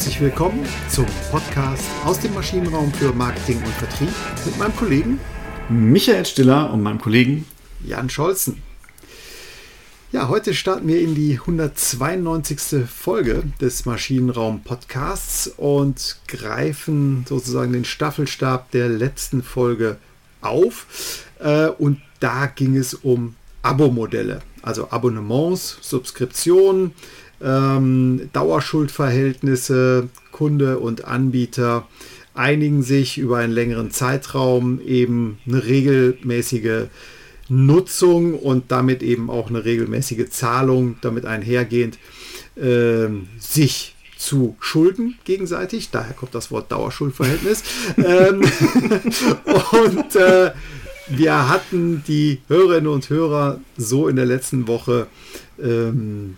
Herzlich willkommen zum Podcast aus dem Maschinenraum für Marketing und Vertrieb mit meinem Kollegen Michael Stiller und meinem Kollegen Jan Scholzen. Ja, heute starten wir in die 192. Folge des Maschinenraum Podcasts und greifen sozusagen den Staffelstab der letzten Folge auf. Äh, und da ging es um Abo-Modelle, also Abonnements, Subskriptionen, ähm, Dauerschuldverhältnisse, Kunde und Anbieter einigen sich über einen längeren Zeitraum eben eine regelmäßige Nutzung und damit eben auch eine regelmäßige Zahlung damit einhergehend äh, sich zu schulden gegenseitig. Daher kommt das Wort Dauerschuldverhältnis. ähm, und äh, wir hatten die Hörerinnen und Hörer so in der letzten Woche ähm,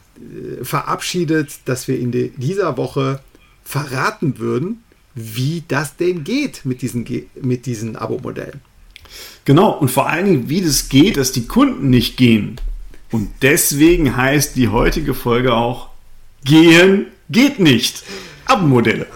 verabschiedet, dass wir in dieser Woche verraten würden, wie das denn geht mit diesen, mit diesen Abo-Modellen. Genau, und vor allen Dingen, wie das geht, dass die Kunden nicht gehen. Und deswegen heißt die heutige Folge auch Gehen geht nicht. Abo-Modelle.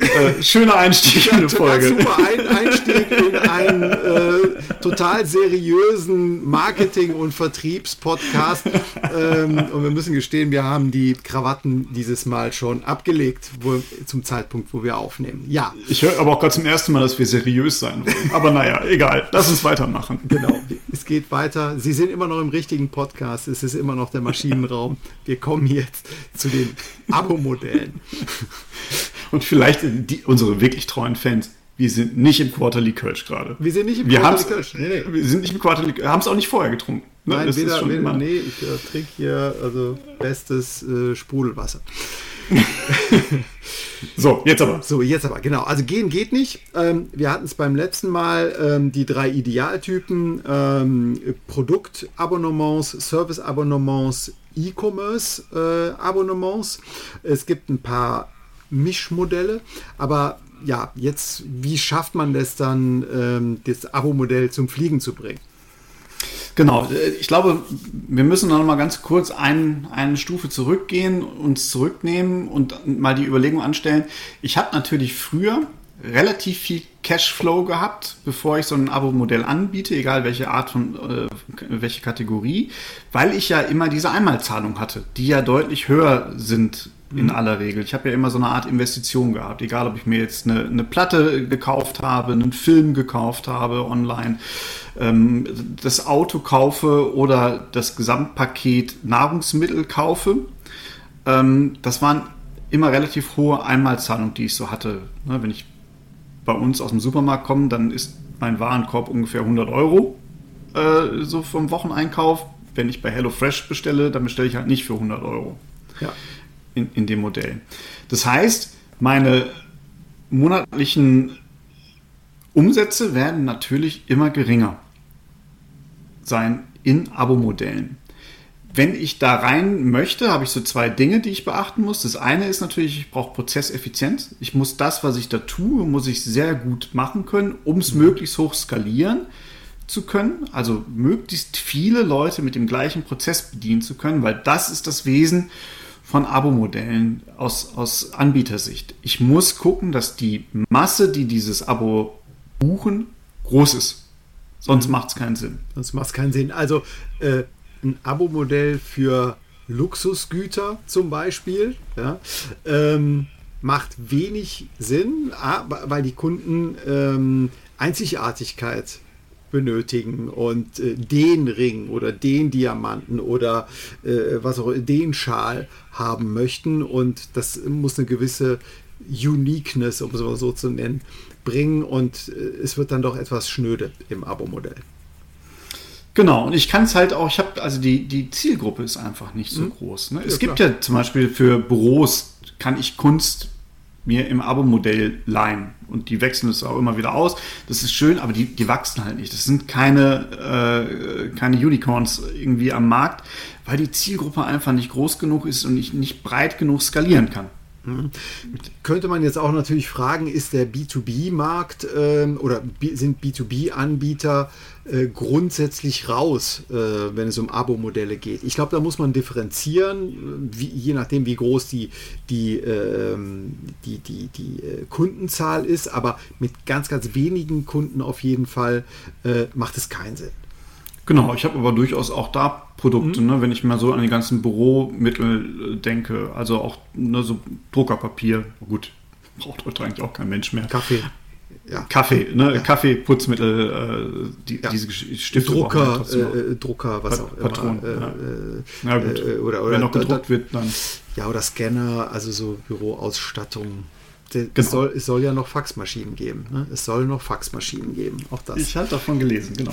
Äh, schöner Einstieg in eine Folge. Super ein Einstieg in einen äh, total seriösen Marketing- und Vertriebspodcast. Ähm, und wir müssen gestehen, wir haben die Krawatten dieses Mal schon abgelegt wo, zum Zeitpunkt, wo wir aufnehmen. Ja. Ich höre aber auch gerade zum ersten Mal, dass wir seriös sein wollen. Aber naja, egal. Lass uns weitermachen. Genau. Es geht weiter. Sie sind immer noch im richtigen Podcast. Es ist immer noch der Maschinenraum. Wir kommen jetzt zu den Abo-Modellen. Und vielleicht die, unsere wirklich treuen Fans, wir sind nicht im Quarterly Kölsch gerade. Wir sind nicht im wir Quarterly Kölsch. Nee, nee. Wir sind nicht im Quarterly haben es auch nicht vorher getrunken. Ne? Nein, das weder, ist schon weder, nee, ich äh, trinke hier also bestes äh, Sprudelwasser. so, jetzt aber. So, jetzt aber, genau. Also gehen geht nicht. Ähm, wir hatten es beim letzten Mal ähm, die drei Idealtypen: ähm, Produktabonnements, Serviceabonnements, E-Commerce-Abonnements. Äh, es gibt ein paar Mischmodelle. Aber ja, jetzt, wie schafft man das dann, ähm, das Abo-Modell zum Fliegen zu bringen? Genau, äh, ich glaube, wir müssen noch mal ganz kurz ein, eine Stufe zurückgehen, uns zurücknehmen und mal die Überlegung anstellen. Ich habe natürlich früher relativ viel Cashflow gehabt, bevor ich so ein Abo-Modell anbiete, egal welche Art von, äh, welche Kategorie, weil ich ja immer diese Einmalzahlung hatte, die ja deutlich höher sind in aller Regel. Ich habe ja immer so eine Art Investition gehabt, egal ob ich mir jetzt eine, eine Platte gekauft habe, einen Film gekauft habe online, ähm, das Auto kaufe oder das Gesamtpaket Nahrungsmittel kaufe. Ähm, das waren immer relativ hohe Einmalzahlungen, die ich so hatte. Ne, wenn ich bei uns aus dem Supermarkt komme, dann ist mein Warenkorb ungefähr 100 Euro, äh, so vom Wocheneinkauf. Wenn ich bei HelloFresh bestelle, dann bestelle ich halt nicht für 100 Euro. Ja in, in dem Modell. Das heißt, meine monatlichen Umsätze werden natürlich immer geringer sein in Abo-Modellen. Wenn ich da rein möchte, habe ich so zwei Dinge, die ich beachten muss. Das eine ist natürlich, ich brauche Prozesseffizienz. Ich muss das, was ich da tue, muss ich sehr gut machen können, um es mhm. möglichst hoch skalieren zu können. Also möglichst viele Leute mit dem gleichen Prozess bedienen zu können, weil das ist das Wesen von Abo-Modellen aus, aus Anbietersicht. Ich muss gucken, dass die Masse, die dieses Abo buchen, groß ist. Sonst mhm. macht es keinen Sinn. Sonst macht es keinen Sinn. Also äh, ein Abo-Modell für Luxusgüter zum Beispiel ja, ähm, macht wenig Sinn, weil die Kunden ähm, Einzigartigkeit benötigen und äh, den Ring oder den Diamanten oder äh, was auch den Schal haben möchten und das muss eine gewisse Uniqueness, um es so zu nennen, bringen und äh, es wird dann doch etwas schnöde im Abo-Modell. Genau, und ich kann es halt auch, ich habe, also die, die Zielgruppe ist einfach nicht so mhm. groß. Ne? Es ja, gibt klar. ja zum Beispiel für Büros, kann ich Kunst mir im Abo-Modell leihen. Und die wechseln es auch immer wieder aus. Das ist schön, aber die, die wachsen halt nicht. Das sind keine, äh, keine Unicorns irgendwie am Markt, weil die Zielgruppe einfach nicht groß genug ist und ich nicht breit genug skalieren kann. Mhm. Könnte man jetzt auch natürlich fragen, ist der B2B-Markt ähm, oder sind B2B-Anbieter äh, grundsätzlich raus, äh, wenn es um Abo-Modelle geht? Ich glaube, da muss man differenzieren, wie, je nachdem, wie groß die, die, ähm, die, die, die äh, Kundenzahl ist, aber mit ganz, ganz wenigen Kunden auf jeden Fall äh, macht es keinen Sinn. Genau, ich habe aber durchaus auch da Produkte, mhm. ne, wenn ich mal so an die ganzen Büromittel äh, denke, also auch ne, so Druckerpapier, gut, braucht heute eigentlich auch kein Mensch mehr. Kaffee. Ja. Kaffee, ne? Ja. Kaffee, Putzmittel, äh, die, ja. diese Stifte. Drucker, äh, Drucker, was auch Patron, immer. Äh, ja. gut. Äh, oder, oder, Wenn noch gedruckt da, wird, dann. Ja, oder Scanner, also so Büroausstattung. Es, genau. soll, es soll ja noch Faxmaschinen geben. Ne? Es soll noch Faxmaschinen geben, auch das. Ich habe davon gelesen, genau.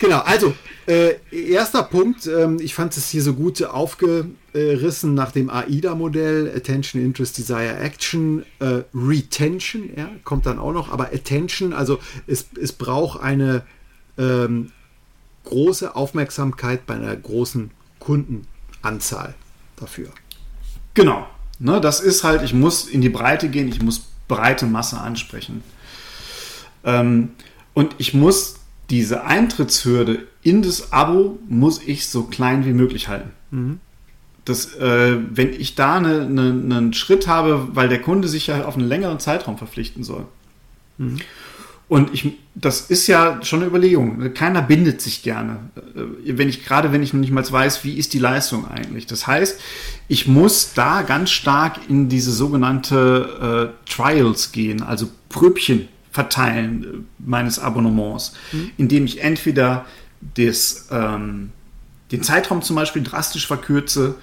Genau, also äh, erster Punkt, ähm, ich fand es hier so gut aufgerissen nach dem AIDA-Modell, Attention, Interest, Desire, Action, äh, Retention, ja, kommt dann auch noch, aber Attention, also es, es braucht eine ähm, große Aufmerksamkeit bei einer großen Kundenanzahl dafür. Genau, ne, das ist halt, ich muss in die Breite gehen, ich muss breite Masse ansprechen. Ähm, und ich muss diese Eintrittshürde in das Abo muss ich so klein wie möglich halten. Mhm. Das, äh, wenn ich da eine, eine, einen Schritt habe, weil der Kunde sich ja auf einen längeren Zeitraum verpflichten soll. Mhm. Und ich, das ist ja schon eine Überlegung. Keiner bindet sich gerne. Äh, wenn ich, gerade wenn ich noch nicht mal weiß, wie ist die Leistung eigentlich. Das heißt, ich muss da ganz stark in diese sogenannte äh, Trials gehen, also Pröbchen Verteilen äh, meines Abonnements, mhm. indem ich entweder des, ähm, den Zeitraum zum Beispiel drastisch verkürze,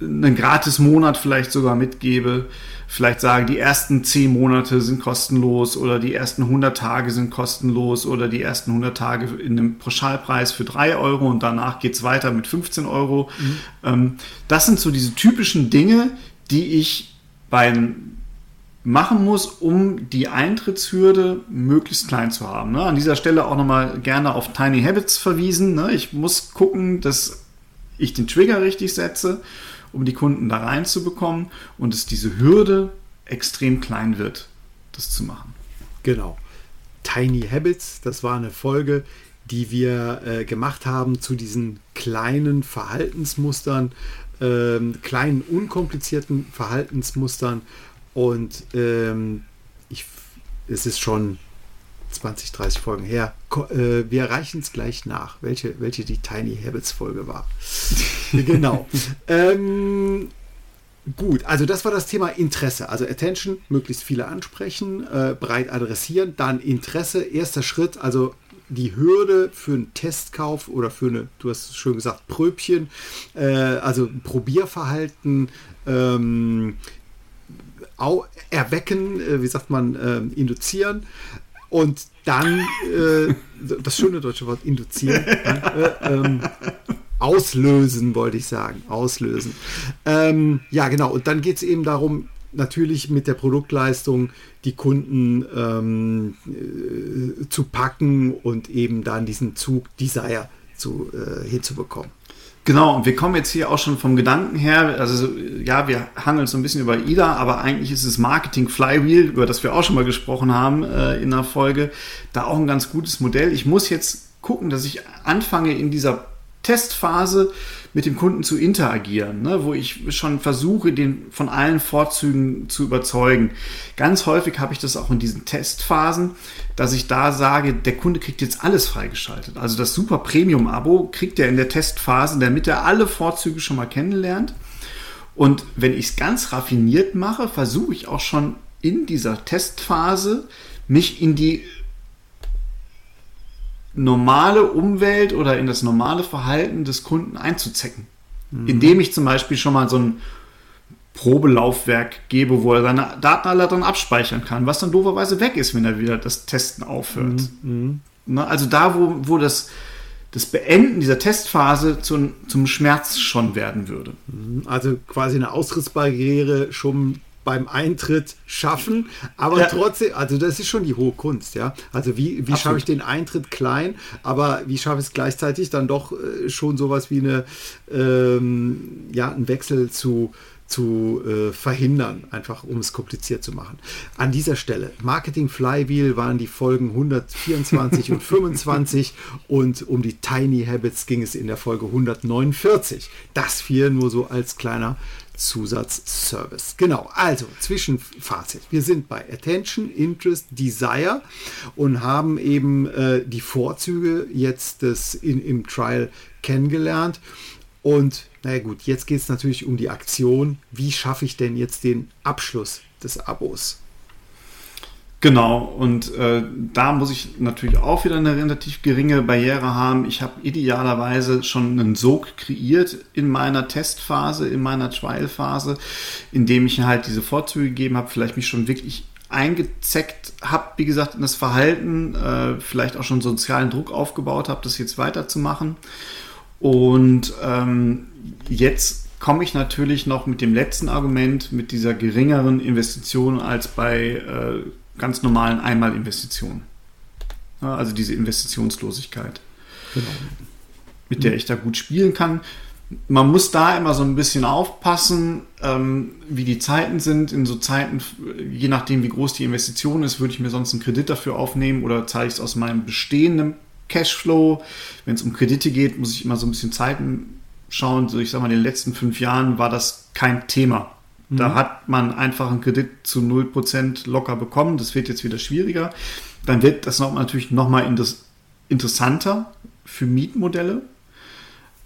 einen gratis Monat vielleicht sogar mitgebe, vielleicht sage, die ersten 10 Monate sind kostenlos oder die ersten 100 Tage sind kostenlos oder die ersten 100 Tage in einem Pauschalpreis für 3 Euro und danach geht es weiter mit 15 Euro. Mhm. Ähm, das sind so diese typischen Dinge, die ich beim machen muss, um die Eintrittshürde möglichst klein zu haben. Ne? An dieser Stelle auch nochmal gerne auf Tiny Habits verwiesen. Ne? Ich muss gucken, dass ich den Trigger richtig setze, um die Kunden da reinzubekommen und dass diese Hürde extrem klein wird, das zu machen. Genau. Tiny Habits, das war eine Folge, die wir äh, gemacht haben zu diesen kleinen Verhaltensmustern, äh, kleinen unkomplizierten Verhaltensmustern und ähm, ich, es ist schon 20, 30 Folgen her. Äh, wir erreichen es gleich nach, welche, welche die Tiny Habits Folge war. genau. ähm, gut, also das war das Thema Interesse. Also Attention, möglichst viele ansprechen, äh, breit adressieren. Dann Interesse, erster Schritt, also die Hürde für einen Testkauf oder für eine, du hast schön gesagt, Pröbchen, äh, also Probierverhalten, ähm, erwecken, äh, wie sagt man, äh, induzieren und dann äh, das schöne deutsche Wort induzieren, äh, ähm, auslösen, wollte ich sagen, auslösen. Ähm, ja, genau. Und dann geht es eben darum, natürlich mit der Produktleistung die Kunden ähm, äh, zu packen und eben dann diesen Zug Desire zu, äh, hinzubekommen. Genau, und wir kommen jetzt hier auch schon vom Gedanken her, also ja, wir handeln so ein bisschen über IDA, aber eigentlich ist es Marketing Flywheel, über das wir auch schon mal gesprochen haben äh, in der Folge, da auch ein ganz gutes Modell. Ich muss jetzt gucken, dass ich anfange in dieser Testphase mit dem Kunden zu interagieren, ne, wo ich schon versuche, den von allen Vorzügen zu überzeugen. Ganz häufig habe ich das auch in diesen Testphasen, dass ich da sage, der Kunde kriegt jetzt alles freigeschaltet. Also das Super Premium Abo kriegt er in der Testphase, damit er alle Vorzüge schon mal kennenlernt. Und wenn ich es ganz raffiniert mache, versuche ich auch schon in dieser Testphase mich in die normale Umwelt oder in das normale Verhalten des Kunden einzuzecken. Mhm. Indem ich zum Beispiel schon mal so ein Probelaufwerk gebe, wo er seine Daten alle dann abspeichern kann, was dann dooferweise weg ist, wenn er wieder das Testen aufhört. Mhm. Ne, also da, wo, wo das, das Beenden dieser Testphase zum, zum Schmerz schon werden würde. Mhm. Also quasi eine Austrittsbarriere schon beim Eintritt schaffen, aber ja. trotzdem, also das ist schon die hohe Kunst, ja. Also wie, wie schaffe ich den Eintritt klein, aber wie schaffe ich es gleichzeitig dann doch äh, schon sowas wie eine, ähm, ja, ein Wechsel zu, zu äh, verhindern, einfach um es kompliziert zu machen. An dieser Stelle, Marketing Flywheel waren die Folgen 124 und 25 und um die Tiny Habits ging es in der Folge 149. Das fiel nur so als kleiner Zusatzservice. Genau, also Zwischenfazit. Wir sind bei Attention, Interest, Desire und haben eben äh, die Vorzüge jetzt des in, im Trial kennengelernt. Und naja gut, jetzt geht es natürlich um die Aktion. Wie schaffe ich denn jetzt den Abschluss des Abos? Genau, und äh, da muss ich natürlich auch wieder eine relativ geringe Barriere haben. Ich habe idealerweise schon einen Sog kreiert in meiner Testphase, in meiner Trial-Phase, in ich halt diese Vorzüge gegeben habe, vielleicht mich schon wirklich eingezeckt habe, wie gesagt, in das Verhalten, äh, vielleicht auch schon sozialen Druck aufgebaut habe, das jetzt weiterzumachen. Und ähm, jetzt komme ich natürlich noch mit dem letzten Argument, mit dieser geringeren Investition als bei äh, ganz normalen Einmalinvestitionen. Ja, also diese Investitionslosigkeit, genau. mit der ich da gut spielen kann. Man muss da immer so ein bisschen aufpassen, ähm, wie die Zeiten sind. In so Zeiten, je nachdem, wie groß die Investition ist, würde ich mir sonst einen Kredit dafür aufnehmen oder zahle ich es aus meinem bestehenden Cashflow. Wenn es um Kredite geht, muss ich immer so ein bisschen Zeiten schauen. So, ich sage mal, in den letzten fünf Jahren war das kein Thema. Da mhm. hat man einfach einen Kredit zu 0% locker bekommen. Das wird jetzt wieder schwieriger. Dann wird das noch, natürlich nochmal interessanter für Mietmodelle.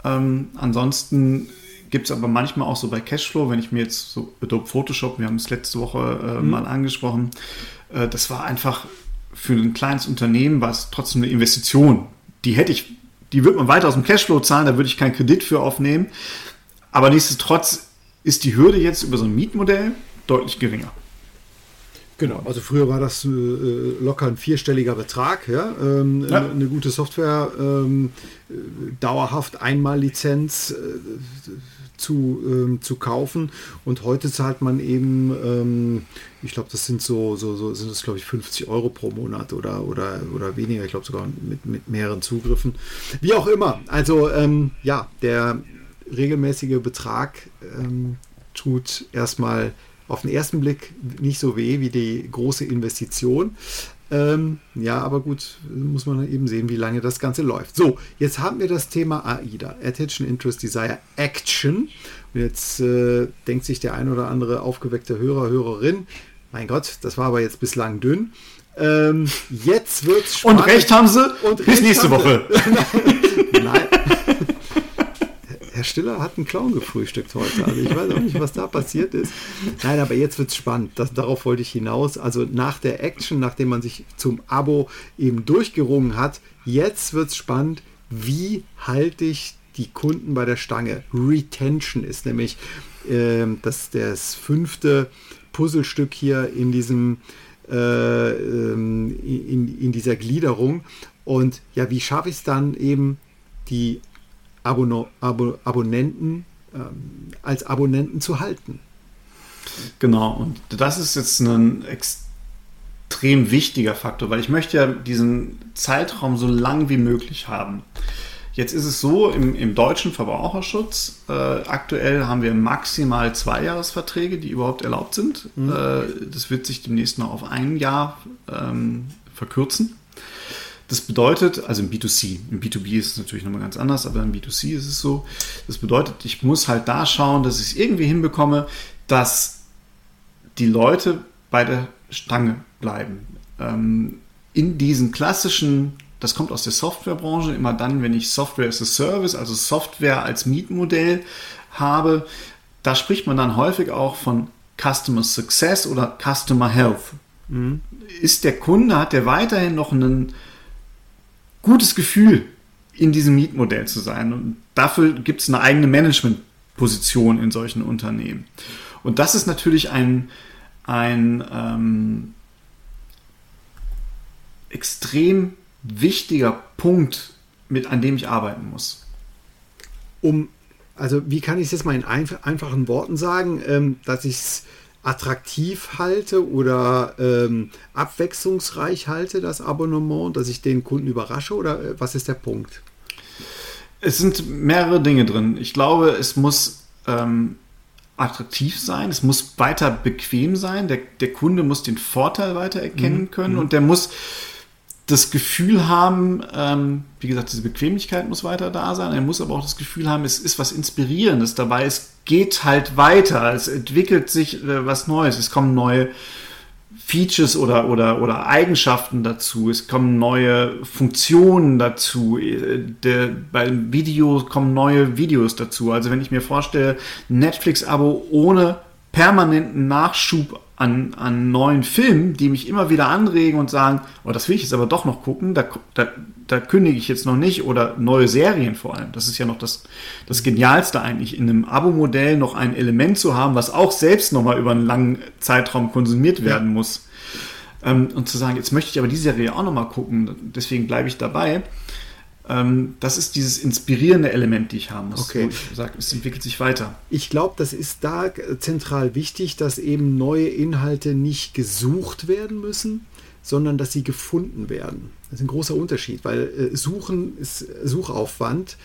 Ähm, ansonsten gibt es aber manchmal auch so bei Cashflow, wenn ich mir jetzt so Adobe Photoshop, wir haben es letzte Woche äh, mhm. mal angesprochen, äh, das war einfach für ein kleines Unternehmen, war es trotzdem eine Investition. Die hätte ich, die würde man weiter aus dem Cashflow zahlen, da würde ich keinen Kredit für aufnehmen. Aber nichtsdestotrotz ist die Hürde jetzt über so ein Mietmodell deutlich geringer. Genau, also früher war das äh, locker ein vierstelliger Betrag, ja, ähm, ja. Eine, eine, gute Software, ähm, dauerhaft einmal Lizenz äh, zu, ähm, zu kaufen und heute zahlt man eben, ähm, ich glaube, das sind so, so, so sind es glaube ich 50 Euro pro Monat oder, oder, oder weniger, ich glaube sogar mit, mit mehreren Zugriffen. Wie auch immer, also ähm, ja, der regelmäßige Betrag ähm, tut erstmal auf den ersten Blick nicht so weh wie die große Investition. Ähm, ja, aber gut, muss man eben sehen, wie lange das Ganze läuft. So, jetzt haben wir das Thema AIDA, Attention, Interest, Desire, Action. Und jetzt äh, denkt sich der ein oder andere aufgeweckte Hörer, Hörerin, mein Gott, das war aber jetzt bislang dünn. Ähm, jetzt wird's spannend. Und recht haben sie. Und Bis nächste Woche. Stiller hat einen Clown gefrühstückt heute. Also ich weiß auch nicht, was da passiert ist. Nein, aber jetzt wird es spannend. Das, darauf wollte ich hinaus. Also nach der Action, nachdem man sich zum Abo eben durchgerungen hat, jetzt wird es spannend. Wie halte ich die Kunden bei der Stange? Retention ist nämlich äh, das, das fünfte Puzzlestück hier in diesem äh, ähm, in, in dieser Gliederung. Und ja, wie schaffe ich es dann eben, die Abonno, Abo, Abonnenten ähm, als Abonnenten zu halten. Genau, und das ist jetzt ein extrem wichtiger Faktor, weil ich möchte ja diesen Zeitraum so lang wie möglich haben. Jetzt ist es so, im, im deutschen Verbraucherschutz, äh, aktuell haben wir maximal zwei Jahresverträge, die überhaupt erlaubt sind. Mhm. Äh, das wird sich demnächst noch auf ein Jahr ähm, verkürzen. Das bedeutet, also im B2C, im B2B ist es natürlich nochmal ganz anders, aber im B2C ist es so. Das bedeutet, ich muss halt da schauen, dass ich es irgendwie hinbekomme, dass die Leute bei der Stange bleiben. Ähm, in diesen klassischen, das kommt aus der Softwarebranche, immer dann, wenn ich Software as a Service, also Software als Mietmodell habe, da spricht man dann häufig auch von Customer Success oder Customer Health. Mhm. Ist der Kunde, hat der weiterhin noch einen gutes Gefühl, in diesem Mietmodell zu sein. Und dafür gibt es eine eigene Managementposition in solchen Unternehmen. Und das ist natürlich ein, ein ähm, extrem wichtiger Punkt, mit, an dem ich arbeiten muss. Um, also wie kann ich es jetzt mal in einfachen Worten sagen, ähm, dass ich es attraktiv halte oder ähm, abwechslungsreich halte, das Abonnement, dass ich den Kunden überrasche oder äh, was ist der Punkt? Es sind mehrere Dinge drin. Ich glaube, es muss ähm, attraktiv sein, es muss weiter bequem sein, der, der Kunde muss den Vorteil weiter erkennen mhm. können mhm. und der muss das Gefühl haben, ähm, wie gesagt, diese Bequemlichkeit muss weiter da sein. Er muss aber auch das Gefühl haben, es ist was Inspirierendes dabei. Es geht halt weiter. Es entwickelt sich äh, was Neues. Es kommen neue Features oder, oder, oder Eigenschaften dazu. Es kommen neue Funktionen dazu. Äh, der, beim Video kommen neue Videos dazu. Also wenn ich mir vorstelle, Netflix-Abo ohne permanenten Nachschub an, an neuen Filmen, die mich immer wieder anregen und sagen, oh, das will ich jetzt aber doch noch gucken, da, da, da kündige ich jetzt noch nicht oder neue Serien vor allem. Das ist ja noch das, das Genialste eigentlich, in einem Abo-Modell noch ein Element zu haben, was auch selbst nochmal über einen langen Zeitraum konsumiert werden muss. Ähm, und zu sagen, jetzt möchte ich aber die Serie auch nochmal gucken, deswegen bleibe ich dabei. Ähm, das ist dieses inspirierende Element, die ich haben muss. Okay. Ich sage, es entwickelt sich weiter. Ich glaube, das ist da zentral wichtig, dass eben neue Inhalte nicht gesucht werden müssen, sondern dass sie gefunden werden. Das ist ein großer Unterschied, weil äh, Suchen ist Suchaufwand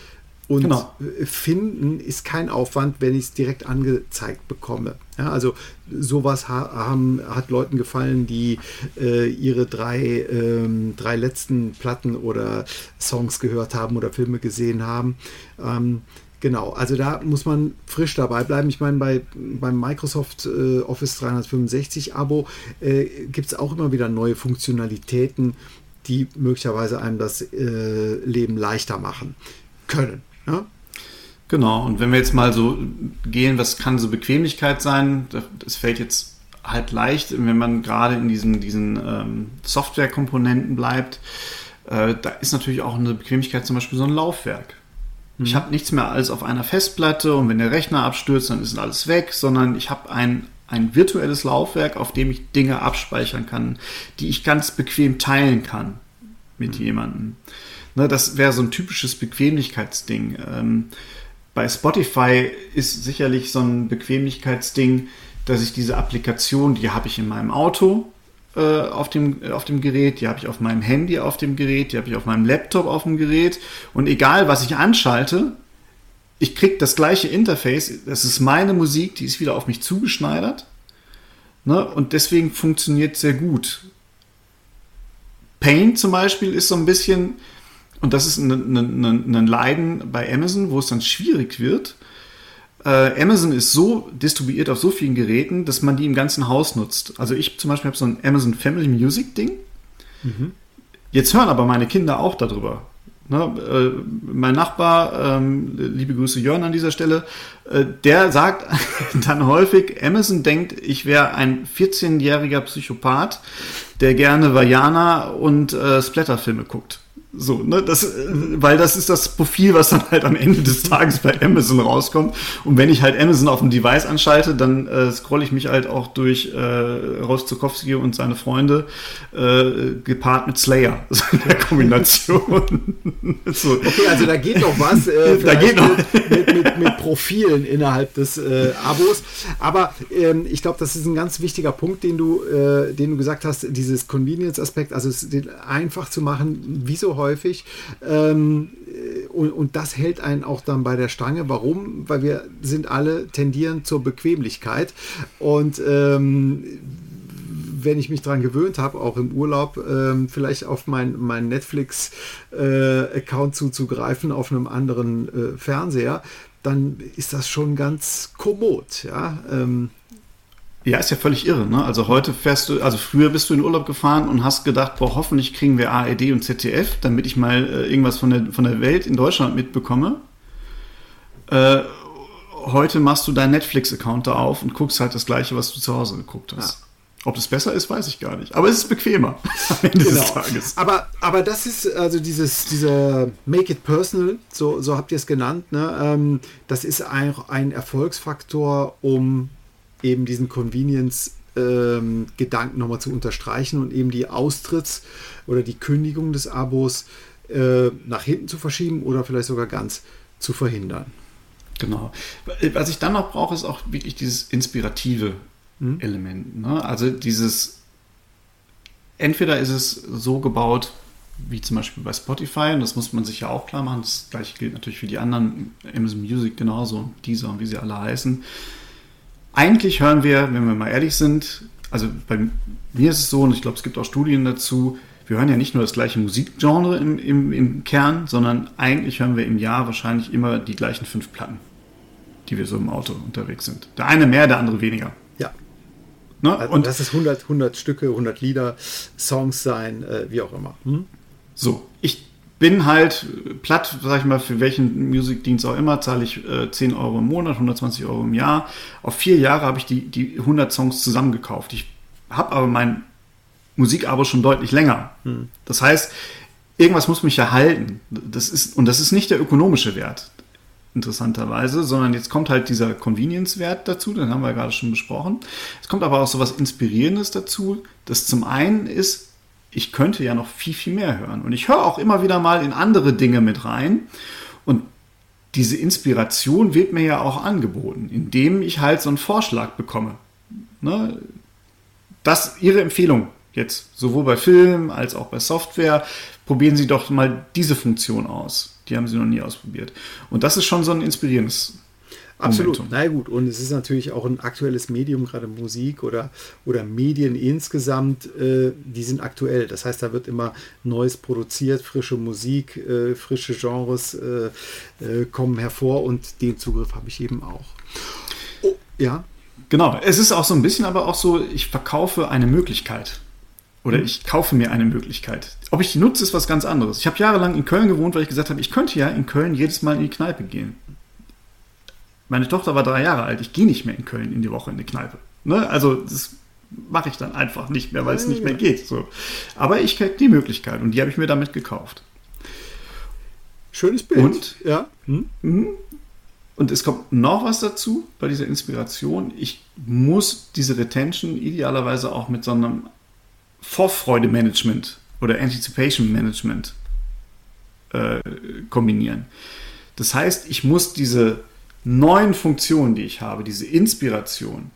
und genau. finden ist kein Aufwand, wenn ich es direkt angezeigt bekomme. Ja, also sowas haben, hat Leuten gefallen, die äh, ihre drei, ähm, drei letzten Platten oder Songs gehört haben oder Filme gesehen haben. Ähm, Genau, also da muss man frisch dabei bleiben. Ich meine, bei, beim Microsoft äh, Office 365 Abo äh, gibt es auch immer wieder neue Funktionalitäten, die möglicherweise einem das äh, Leben leichter machen können. Ja? Genau, und wenn wir jetzt mal so gehen, was kann so Bequemlichkeit sein? Das fällt jetzt halt leicht, wenn man gerade in diesen, diesen ähm, Softwarekomponenten bleibt. Äh, da ist natürlich auch eine Bequemlichkeit zum Beispiel so ein Laufwerk. Mhm. Ich habe nichts mehr als auf einer Festplatte und wenn der Rechner abstürzt, dann ist alles weg, sondern ich habe ein, ein virtuelles Laufwerk, auf dem ich Dinge abspeichern kann, die ich ganz bequem teilen kann mit mhm. jemandem. Ne, das wäre so ein typisches Bequemlichkeitsding. Ähm, bei Spotify ist sicherlich so ein Bequemlichkeitsding, dass ich diese Applikation, die habe ich in meinem Auto äh, auf, dem, auf dem Gerät, die habe ich auf meinem Handy auf dem Gerät, die habe ich auf meinem Laptop auf dem Gerät. Und egal, was ich anschalte, ich kriege das gleiche Interface. Das ist meine Musik, die ist wieder auf mich zugeschneidert. Ne? Und deswegen funktioniert sehr gut. Paint zum Beispiel ist so ein bisschen, und das ist ein, ein, ein Leiden bei Amazon, wo es dann schwierig wird. Äh, Amazon ist so distribuiert auf so vielen Geräten, dass man die im ganzen Haus nutzt. Also ich zum Beispiel habe so ein Amazon Family Music Ding. Mhm. Jetzt hören aber meine Kinder auch darüber. Ne, äh, mein Nachbar, ähm, liebe Grüße Jörn an dieser Stelle, äh, der sagt dann häufig, Amazon denkt, ich wäre ein 14-jähriger Psychopath, der gerne Vajana und äh, Splatterfilme guckt. So, ne, das, weil das ist das Profil, was dann halt am Ende des Tages bei Amazon rauskommt. Und wenn ich halt Amazon auf dem Device anschalte, dann äh, scrolle ich mich halt auch durch äh, Rolf Zukowski und seine Freunde äh, gepaart mit Slayer. So in der Kombination. so. Okay, also da geht noch was. Äh, da geht noch. Mit, mit, mit, Profilen innerhalb des äh, Abos. Aber ähm, ich glaube, das ist ein ganz wichtiger Punkt, den du, äh, den du gesagt hast, dieses Convenience-Aspekt, also es einfach zu machen, wie so häufig. Ähm, und, und, das hält einen auch dann bei der Stange. Warum? Weil wir sind alle tendieren zur Bequemlichkeit. Und ähm, wenn ich mich daran gewöhnt habe, auch im Urlaub, ähm, vielleicht auf meinen mein Netflix-Account äh, zuzugreifen, auf einem anderen äh, Fernseher, dann ist das schon ganz kommod. Ja? Ähm, ja, ist ja völlig irre. Ne? Also heute fährst du, also früher bist du in Urlaub gefahren und hast gedacht, boah, hoffentlich kriegen wir ARD und ZDF, damit ich mal äh, irgendwas von der, von der Welt in Deutschland mitbekomme. Äh, heute machst du deinen Netflix-Account da auf und guckst halt das Gleiche, was du zu Hause geguckt hast. Ja. Ob das besser ist, weiß ich gar nicht. Aber es ist bequemer am Ende genau. des Tages. Aber, aber das ist also dieses, dieser Make it personal, so, so habt ihr es genannt. Ne? Ähm, das ist ein, ein Erfolgsfaktor, um eben diesen Convenience-Gedanken ähm, nochmal zu unterstreichen und eben die Austritts- oder die Kündigung des Abos äh, nach hinten zu verschieben oder vielleicht sogar ganz zu verhindern. Genau. Was ich dann noch brauche, ist auch wirklich dieses inspirative hm? Element. Ne? Also dieses, entweder ist es so gebaut, wie zum Beispiel bei Spotify, und das muss man sich ja auch klar machen, das gleiche gilt natürlich für die anderen, Amazon Music genauso, Deezer und wie sie alle heißen, eigentlich hören wir, wenn wir mal ehrlich sind, also bei mir ist es so, und ich glaube, es gibt auch Studien dazu, wir hören ja nicht nur das gleiche Musikgenre im, im, im Kern, sondern eigentlich hören wir im Jahr wahrscheinlich immer die gleichen fünf Platten, die wir so im Auto unterwegs sind. Der eine mehr, der andere weniger. Ja. Ne? Also und das ist 100, 100 Stücke, 100 Lieder, Songs sein, äh, wie auch immer. Hm? So, ich bin halt platt, sag ich mal, für welchen Musikdienst auch immer, zahle ich äh, 10 Euro im Monat, 120 Euro im Jahr. Auf vier Jahre habe ich die, die 100 Songs zusammengekauft. Ich habe aber mein Musikabo schon deutlich länger. Hm. Das heißt, irgendwas muss mich ja halten. Das ist, und das ist nicht der ökonomische Wert, interessanterweise, sondern jetzt kommt halt dieser Convenience-Wert dazu, den haben wir gerade schon besprochen. Es kommt aber auch so was Inspirierendes dazu, das zum einen ist, ich könnte ja noch viel, viel mehr hören. Und ich höre auch immer wieder mal in andere Dinge mit rein. Und diese Inspiration wird mir ja auch angeboten, indem ich halt so einen Vorschlag bekomme. Ne? Das Ihre Empfehlung jetzt, sowohl bei Film als auch bei Software. Probieren Sie doch mal diese Funktion aus. Die haben Sie noch nie ausprobiert. Und das ist schon so ein inspirierendes Absolut. Momentum. Na gut, und es ist natürlich auch ein aktuelles Medium, gerade Musik oder, oder Medien insgesamt, äh, die sind aktuell. Das heißt, da wird immer Neues produziert, frische Musik, äh, frische Genres äh, äh kommen hervor und den Zugriff habe ich eben auch. Oh, ja. Genau, es ist auch so ein bisschen aber auch so, ich verkaufe eine Möglichkeit. Oder mhm. ich kaufe mir eine Möglichkeit. Ob ich die nutze, ist was ganz anderes. Ich habe jahrelang in Köln gewohnt, weil ich gesagt habe, ich könnte ja in Köln jedes Mal in die Kneipe gehen. Meine Tochter war drei Jahre alt. Ich gehe nicht mehr in Köln in die Woche in die Kneipe. Ne? Also das mache ich dann einfach nicht mehr, weil es nicht mehr geht. So. Aber ich kriege die Möglichkeit und die habe ich mir damit gekauft. Schönes Bild. Und, ja. Hm? Mhm. Und es kommt noch was dazu bei dieser Inspiration. Ich muss diese Retention idealerweise auch mit so einem Vorfreude-Management oder Anticipation-Management äh, kombinieren. Das heißt, ich muss diese neuen Funktionen, die ich habe, diese Inspiration,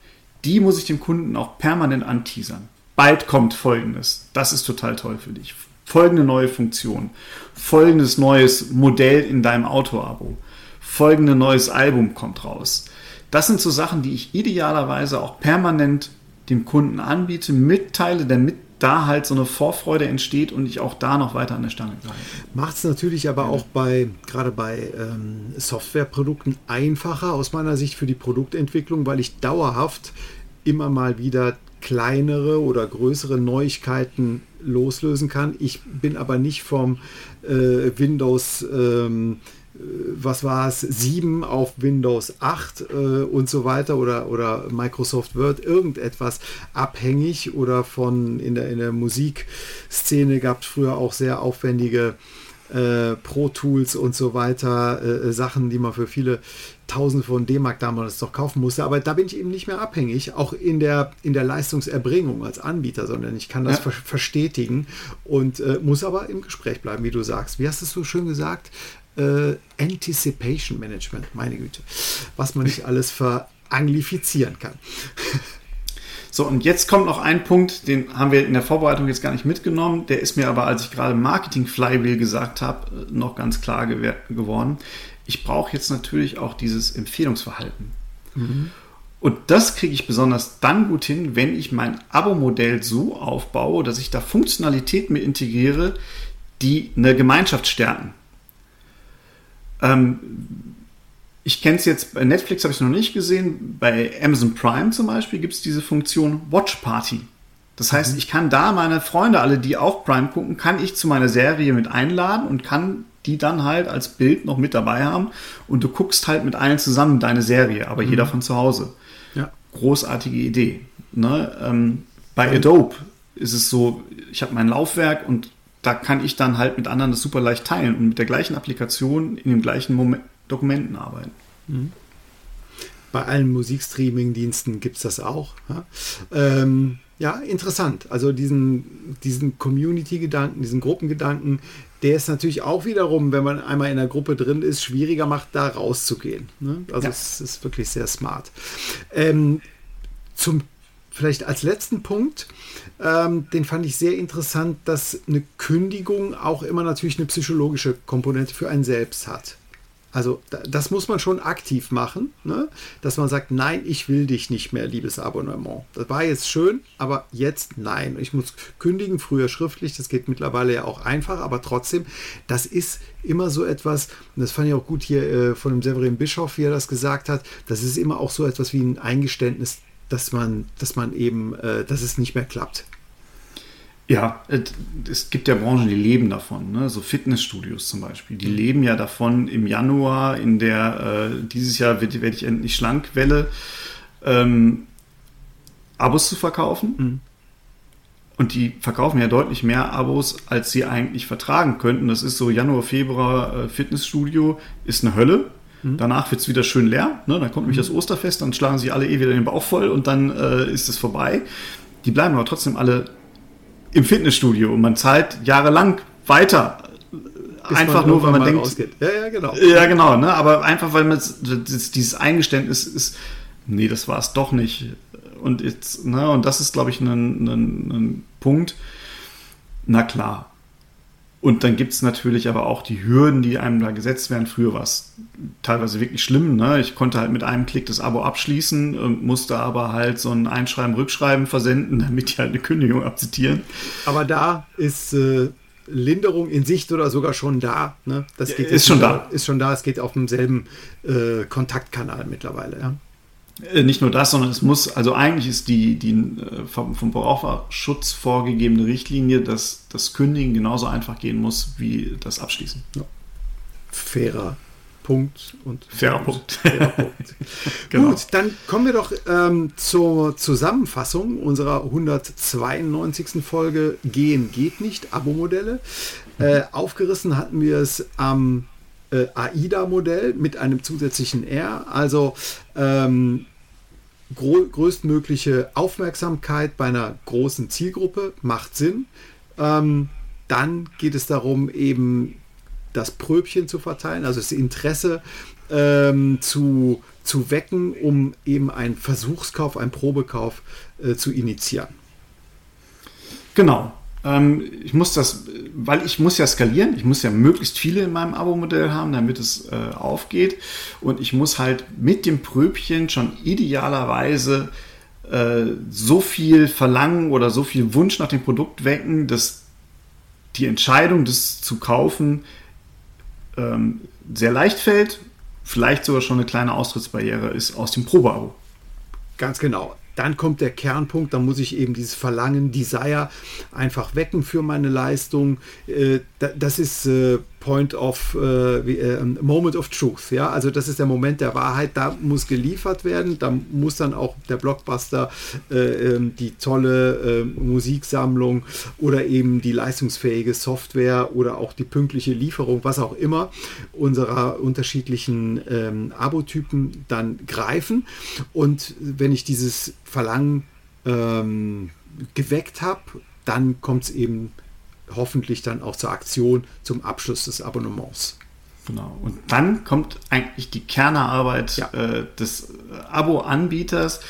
die muss ich dem Kunden auch permanent anteasern. Bald kommt Folgendes. Das ist total toll für dich. Folgende neue Funktion. Folgendes neues Modell in deinem Auto-Abo. Folgende neues Album kommt raus. Das sind so Sachen, die ich idealerweise auch permanent dem Kunden anbiete, mitteile, damit da halt so eine Vorfreude entsteht und ich auch da noch weiter an der Stange bleibe. Macht es natürlich aber ja. auch bei, gerade bei ähm, Softwareprodukten einfacher aus meiner Sicht für die Produktentwicklung, weil ich dauerhaft immer mal wieder kleinere oder größere Neuigkeiten loslösen kann. Ich bin aber nicht vom äh, Windows ähm, was war es, 7 auf Windows 8 äh, und so weiter oder, oder Microsoft Word, irgendetwas abhängig oder von in der, in der Musikszene gab es früher auch sehr aufwendige äh, Pro Tools und so weiter, äh, Sachen, die man für viele Tausende von D-Mark damals noch kaufen musste. Aber da bin ich eben nicht mehr abhängig, auch in der, in der Leistungserbringung als Anbieter, sondern ich kann das ja. ver verstetigen und äh, muss aber im Gespräch bleiben, wie du sagst. Wie hast du es so schön gesagt? Äh, Anticipation Management, meine Güte, was man nicht alles veranglifizieren kann. So, und jetzt kommt noch ein Punkt, den haben wir in der Vorbereitung jetzt gar nicht mitgenommen. Der ist mir aber, als ich gerade Marketing Flywheel gesagt habe, noch ganz klar gew geworden. Ich brauche jetzt natürlich auch dieses Empfehlungsverhalten. Mhm. Und das kriege ich besonders dann gut hin, wenn ich mein Abo-Modell so aufbaue, dass ich da Funktionalitäten mit integriere, die eine Gemeinschaft stärken. Ähm, ich kenne es jetzt, bei Netflix habe ich es noch nicht gesehen, bei Amazon Prime zum Beispiel gibt es diese Funktion Watch Party. Das heißt, mhm. ich kann da meine Freunde, alle, die auch Prime gucken, kann ich zu meiner Serie mit einladen und kann die dann halt als Bild noch mit dabei haben und du guckst halt mit allen zusammen deine Serie, aber mhm. jeder von zu Hause. Ja. Großartige Idee. Ne? Ähm, bei Adobe ist es so, ich habe mein Laufwerk und da kann ich dann halt mit anderen das super leicht teilen und mit der gleichen Applikation in den gleichen Moment Dokumenten arbeiten. Mhm. Bei allen Musikstreaming-Diensten gibt es das auch. Ja? Ähm, ja, interessant. Also diesen, diesen Community-Gedanken, diesen Gruppengedanken, der ist natürlich auch wiederum, wenn man einmal in der Gruppe drin ist, schwieriger macht, da rauszugehen. Ne? Also ja. es ist wirklich sehr smart. Ähm, zum vielleicht als letzten Punkt, ähm, den fand ich sehr interessant, dass eine Kündigung auch immer natürlich eine psychologische Komponente für einen selbst hat. Also das muss man schon aktiv machen, ne? dass man sagt, nein, ich will dich nicht mehr, liebes Abonnement. Das war jetzt schön, aber jetzt nein. Ich muss kündigen, früher schriftlich, das geht mittlerweile ja auch einfach, aber trotzdem, das ist immer so etwas, und das fand ich auch gut hier äh, von dem Severin Bischof, wie er das gesagt hat, das ist immer auch so etwas wie ein Eingeständnis, dass man, dass man eben, äh, dass es nicht mehr klappt. Ja, es gibt ja Branchen, die leben davon, ne? so Fitnessstudios zum Beispiel. Die leben ja davon im Januar, in der äh, dieses Jahr werde werd ich endlich schlank Welle, ähm, Abos zu verkaufen. Mhm. Und die verkaufen ja deutlich mehr Abos, als sie eigentlich vertragen könnten. Das ist so Januar, Februar äh, Fitnessstudio, ist eine Hölle. Mhm. Danach wird es wieder schön leer. Ne? Dann kommt nämlich mhm. das Osterfest, dann schlagen sie alle eh wieder den Bauch voll und dann äh, ist es vorbei. Die bleiben aber trotzdem alle im Fitnessstudio und man zahlt jahrelang weiter. Bis einfach nur, weil man denkt. Ausgeht. Ja, ja, genau. Ja, genau, ne? Aber einfach, weil man dieses Eingeständnis ist, nee, das war es doch nicht. Und jetzt, ne, und das ist, glaube ich, ein, ein, ein Punkt. Na klar, und dann gibt es natürlich aber auch die Hürden, die einem da gesetzt werden. Früher war es teilweise wirklich schlimm. Ne? Ich konnte halt mit einem Klick das Abo abschließen und musste aber halt so ein Einschreiben, Rückschreiben versenden, damit die halt eine Kündigung akzeptieren. Aber da ist äh, Linderung in Sicht oder sogar schon da. Ne? Das geht ist schon da. Ist schon da. Es geht auf demselben äh, Kontaktkanal mittlerweile. Ja? Äh, nicht nur das, sondern es muss, also eigentlich ist die, die äh, vom, vom Verbraucherschutz vorgegebene Richtlinie, dass das Kündigen genauso einfach gehen muss wie das Abschließen. Ja. Fairer Punkt und fairer Punkt. Fairer Punkt. genau. Gut, dann kommen wir doch ähm, zur Zusammenfassung unserer 192. Folge Gehen geht nicht, Abo-Modelle. Äh, aufgerissen hatten wir es am äh, AIDA-Modell mit einem zusätzlichen R, also ähm, größtmögliche Aufmerksamkeit bei einer großen Zielgruppe macht Sinn. Ähm, dann geht es darum, eben das Pröbchen zu verteilen, also das Interesse ähm, zu, zu wecken, um eben einen Versuchskauf, einen Probekauf äh, zu initiieren. Genau. Ähm, ich muss das, weil ich muss ja skalieren, ich muss ja möglichst viele in meinem Abo-Modell haben, damit es äh, aufgeht. Und ich muss halt mit dem Pröbchen schon idealerweise äh, so viel verlangen oder so viel Wunsch nach dem Produkt wecken, dass die Entscheidung, das zu kaufen, ähm, sehr leicht fällt, vielleicht sogar schon eine kleine Austrittsbarriere ist aus dem Probeabo. Ganz genau dann kommt der Kernpunkt, da muss ich eben dieses Verlangen, Desire einfach wecken für meine Leistung. Äh, das ist äh, Point of äh, äh, Moment of Truth. Ja, also das ist der Moment der Wahrheit. Da muss geliefert werden. Da muss dann auch der Blockbuster, äh, ähm, die tolle äh, Musiksammlung oder eben die leistungsfähige Software oder auch die pünktliche Lieferung, was auch immer unserer unterschiedlichen ähm, Abotypen dann greifen. Und wenn ich dieses Verlangen ähm, geweckt habe, dann kommt es eben hoffentlich dann auch zur Aktion zum Abschluss des Abonnements. Genau. Und dann kommt eigentlich die Kernarbeit ja. äh, des Abo-Anbieters,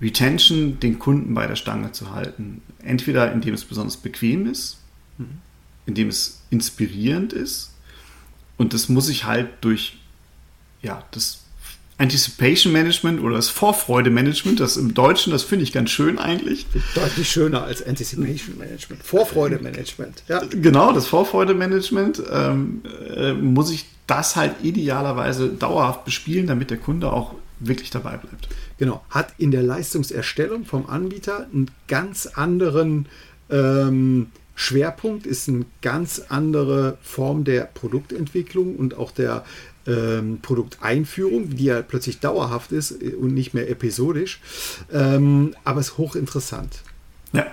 Retention, den Kunden bei der Stange zu halten. Entweder indem es besonders bequem ist, mhm. indem es inspirierend ist. Und das muss ich halt durch ja, das Anticipation Management oder das Vorfreude Management, das im Deutschen, das finde ich ganz schön eigentlich. Deutlich schöner als Anticipation Management. Vorfreude Management, ja. Genau, das Vorfreude Management ähm, äh, muss ich das halt idealerweise dauerhaft bespielen, damit der Kunde auch wirklich dabei bleibt. Genau, hat in der Leistungserstellung vom Anbieter einen ganz anderen ähm, Schwerpunkt, ist eine ganz andere Form der Produktentwicklung und auch der ähm, Produkteinführung, die ja plötzlich dauerhaft ist und nicht mehr episodisch. Ähm, aber es ist hochinteressant. Ja.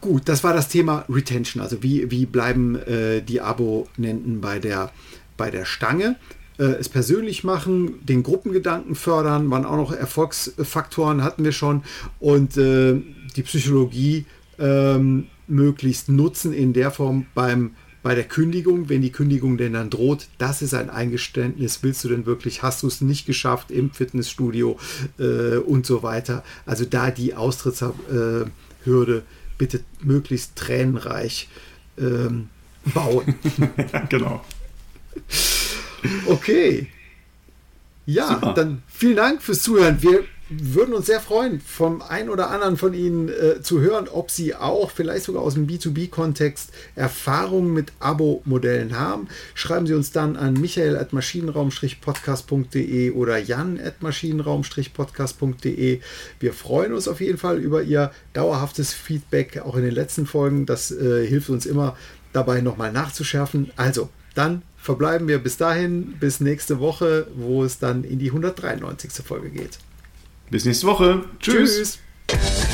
Gut, das war das Thema Retention. Also wie, wie bleiben äh, die Abonnenten bei der, bei der Stange? Äh, es persönlich machen, den Gruppengedanken fördern, waren auch noch Erfolgsfaktoren, hatten wir schon. Und äh, die Psychologie ähm, möglichst nutzen in der Form beim bei der Kündigung, wenn die Kündigung denn dann droht, das ist ein Eingeständnis. Willst du denn wirklich, hast du es nicht geschafft im Fitnessstudio äh, und so weiter? Also da die Austrittshürde äh, bitte möglichst tränenreich ähm, bauen. genau. Okay. Ja, Super. dann vielen Dank fürs Zuhören. Wir würden uns sehr freuen, vom einen oder anderen von Ihnen äh, zu hören, ob Sie auch vielleicht sogar aus dem B2B-Kontext Erfahrungen mit Abo-Modellen haben. Schreiben Sie uns dann an michael.maschinenraum-podcast.de oder jan.maschinenraum-podcast.de. Wir freuen uns auf jeden Fall über Ihr dauerhaftes Feedback, auch in den letzten Folgen. Das äh, hilft uns immer dabei, nochmal nachzuschärfen. Also, dann verbleiben wir bis dahin, bis nächste Woche, wo es dann in die 193. Folge geht. Bis nächste Woche. Tschüss. Tschüss.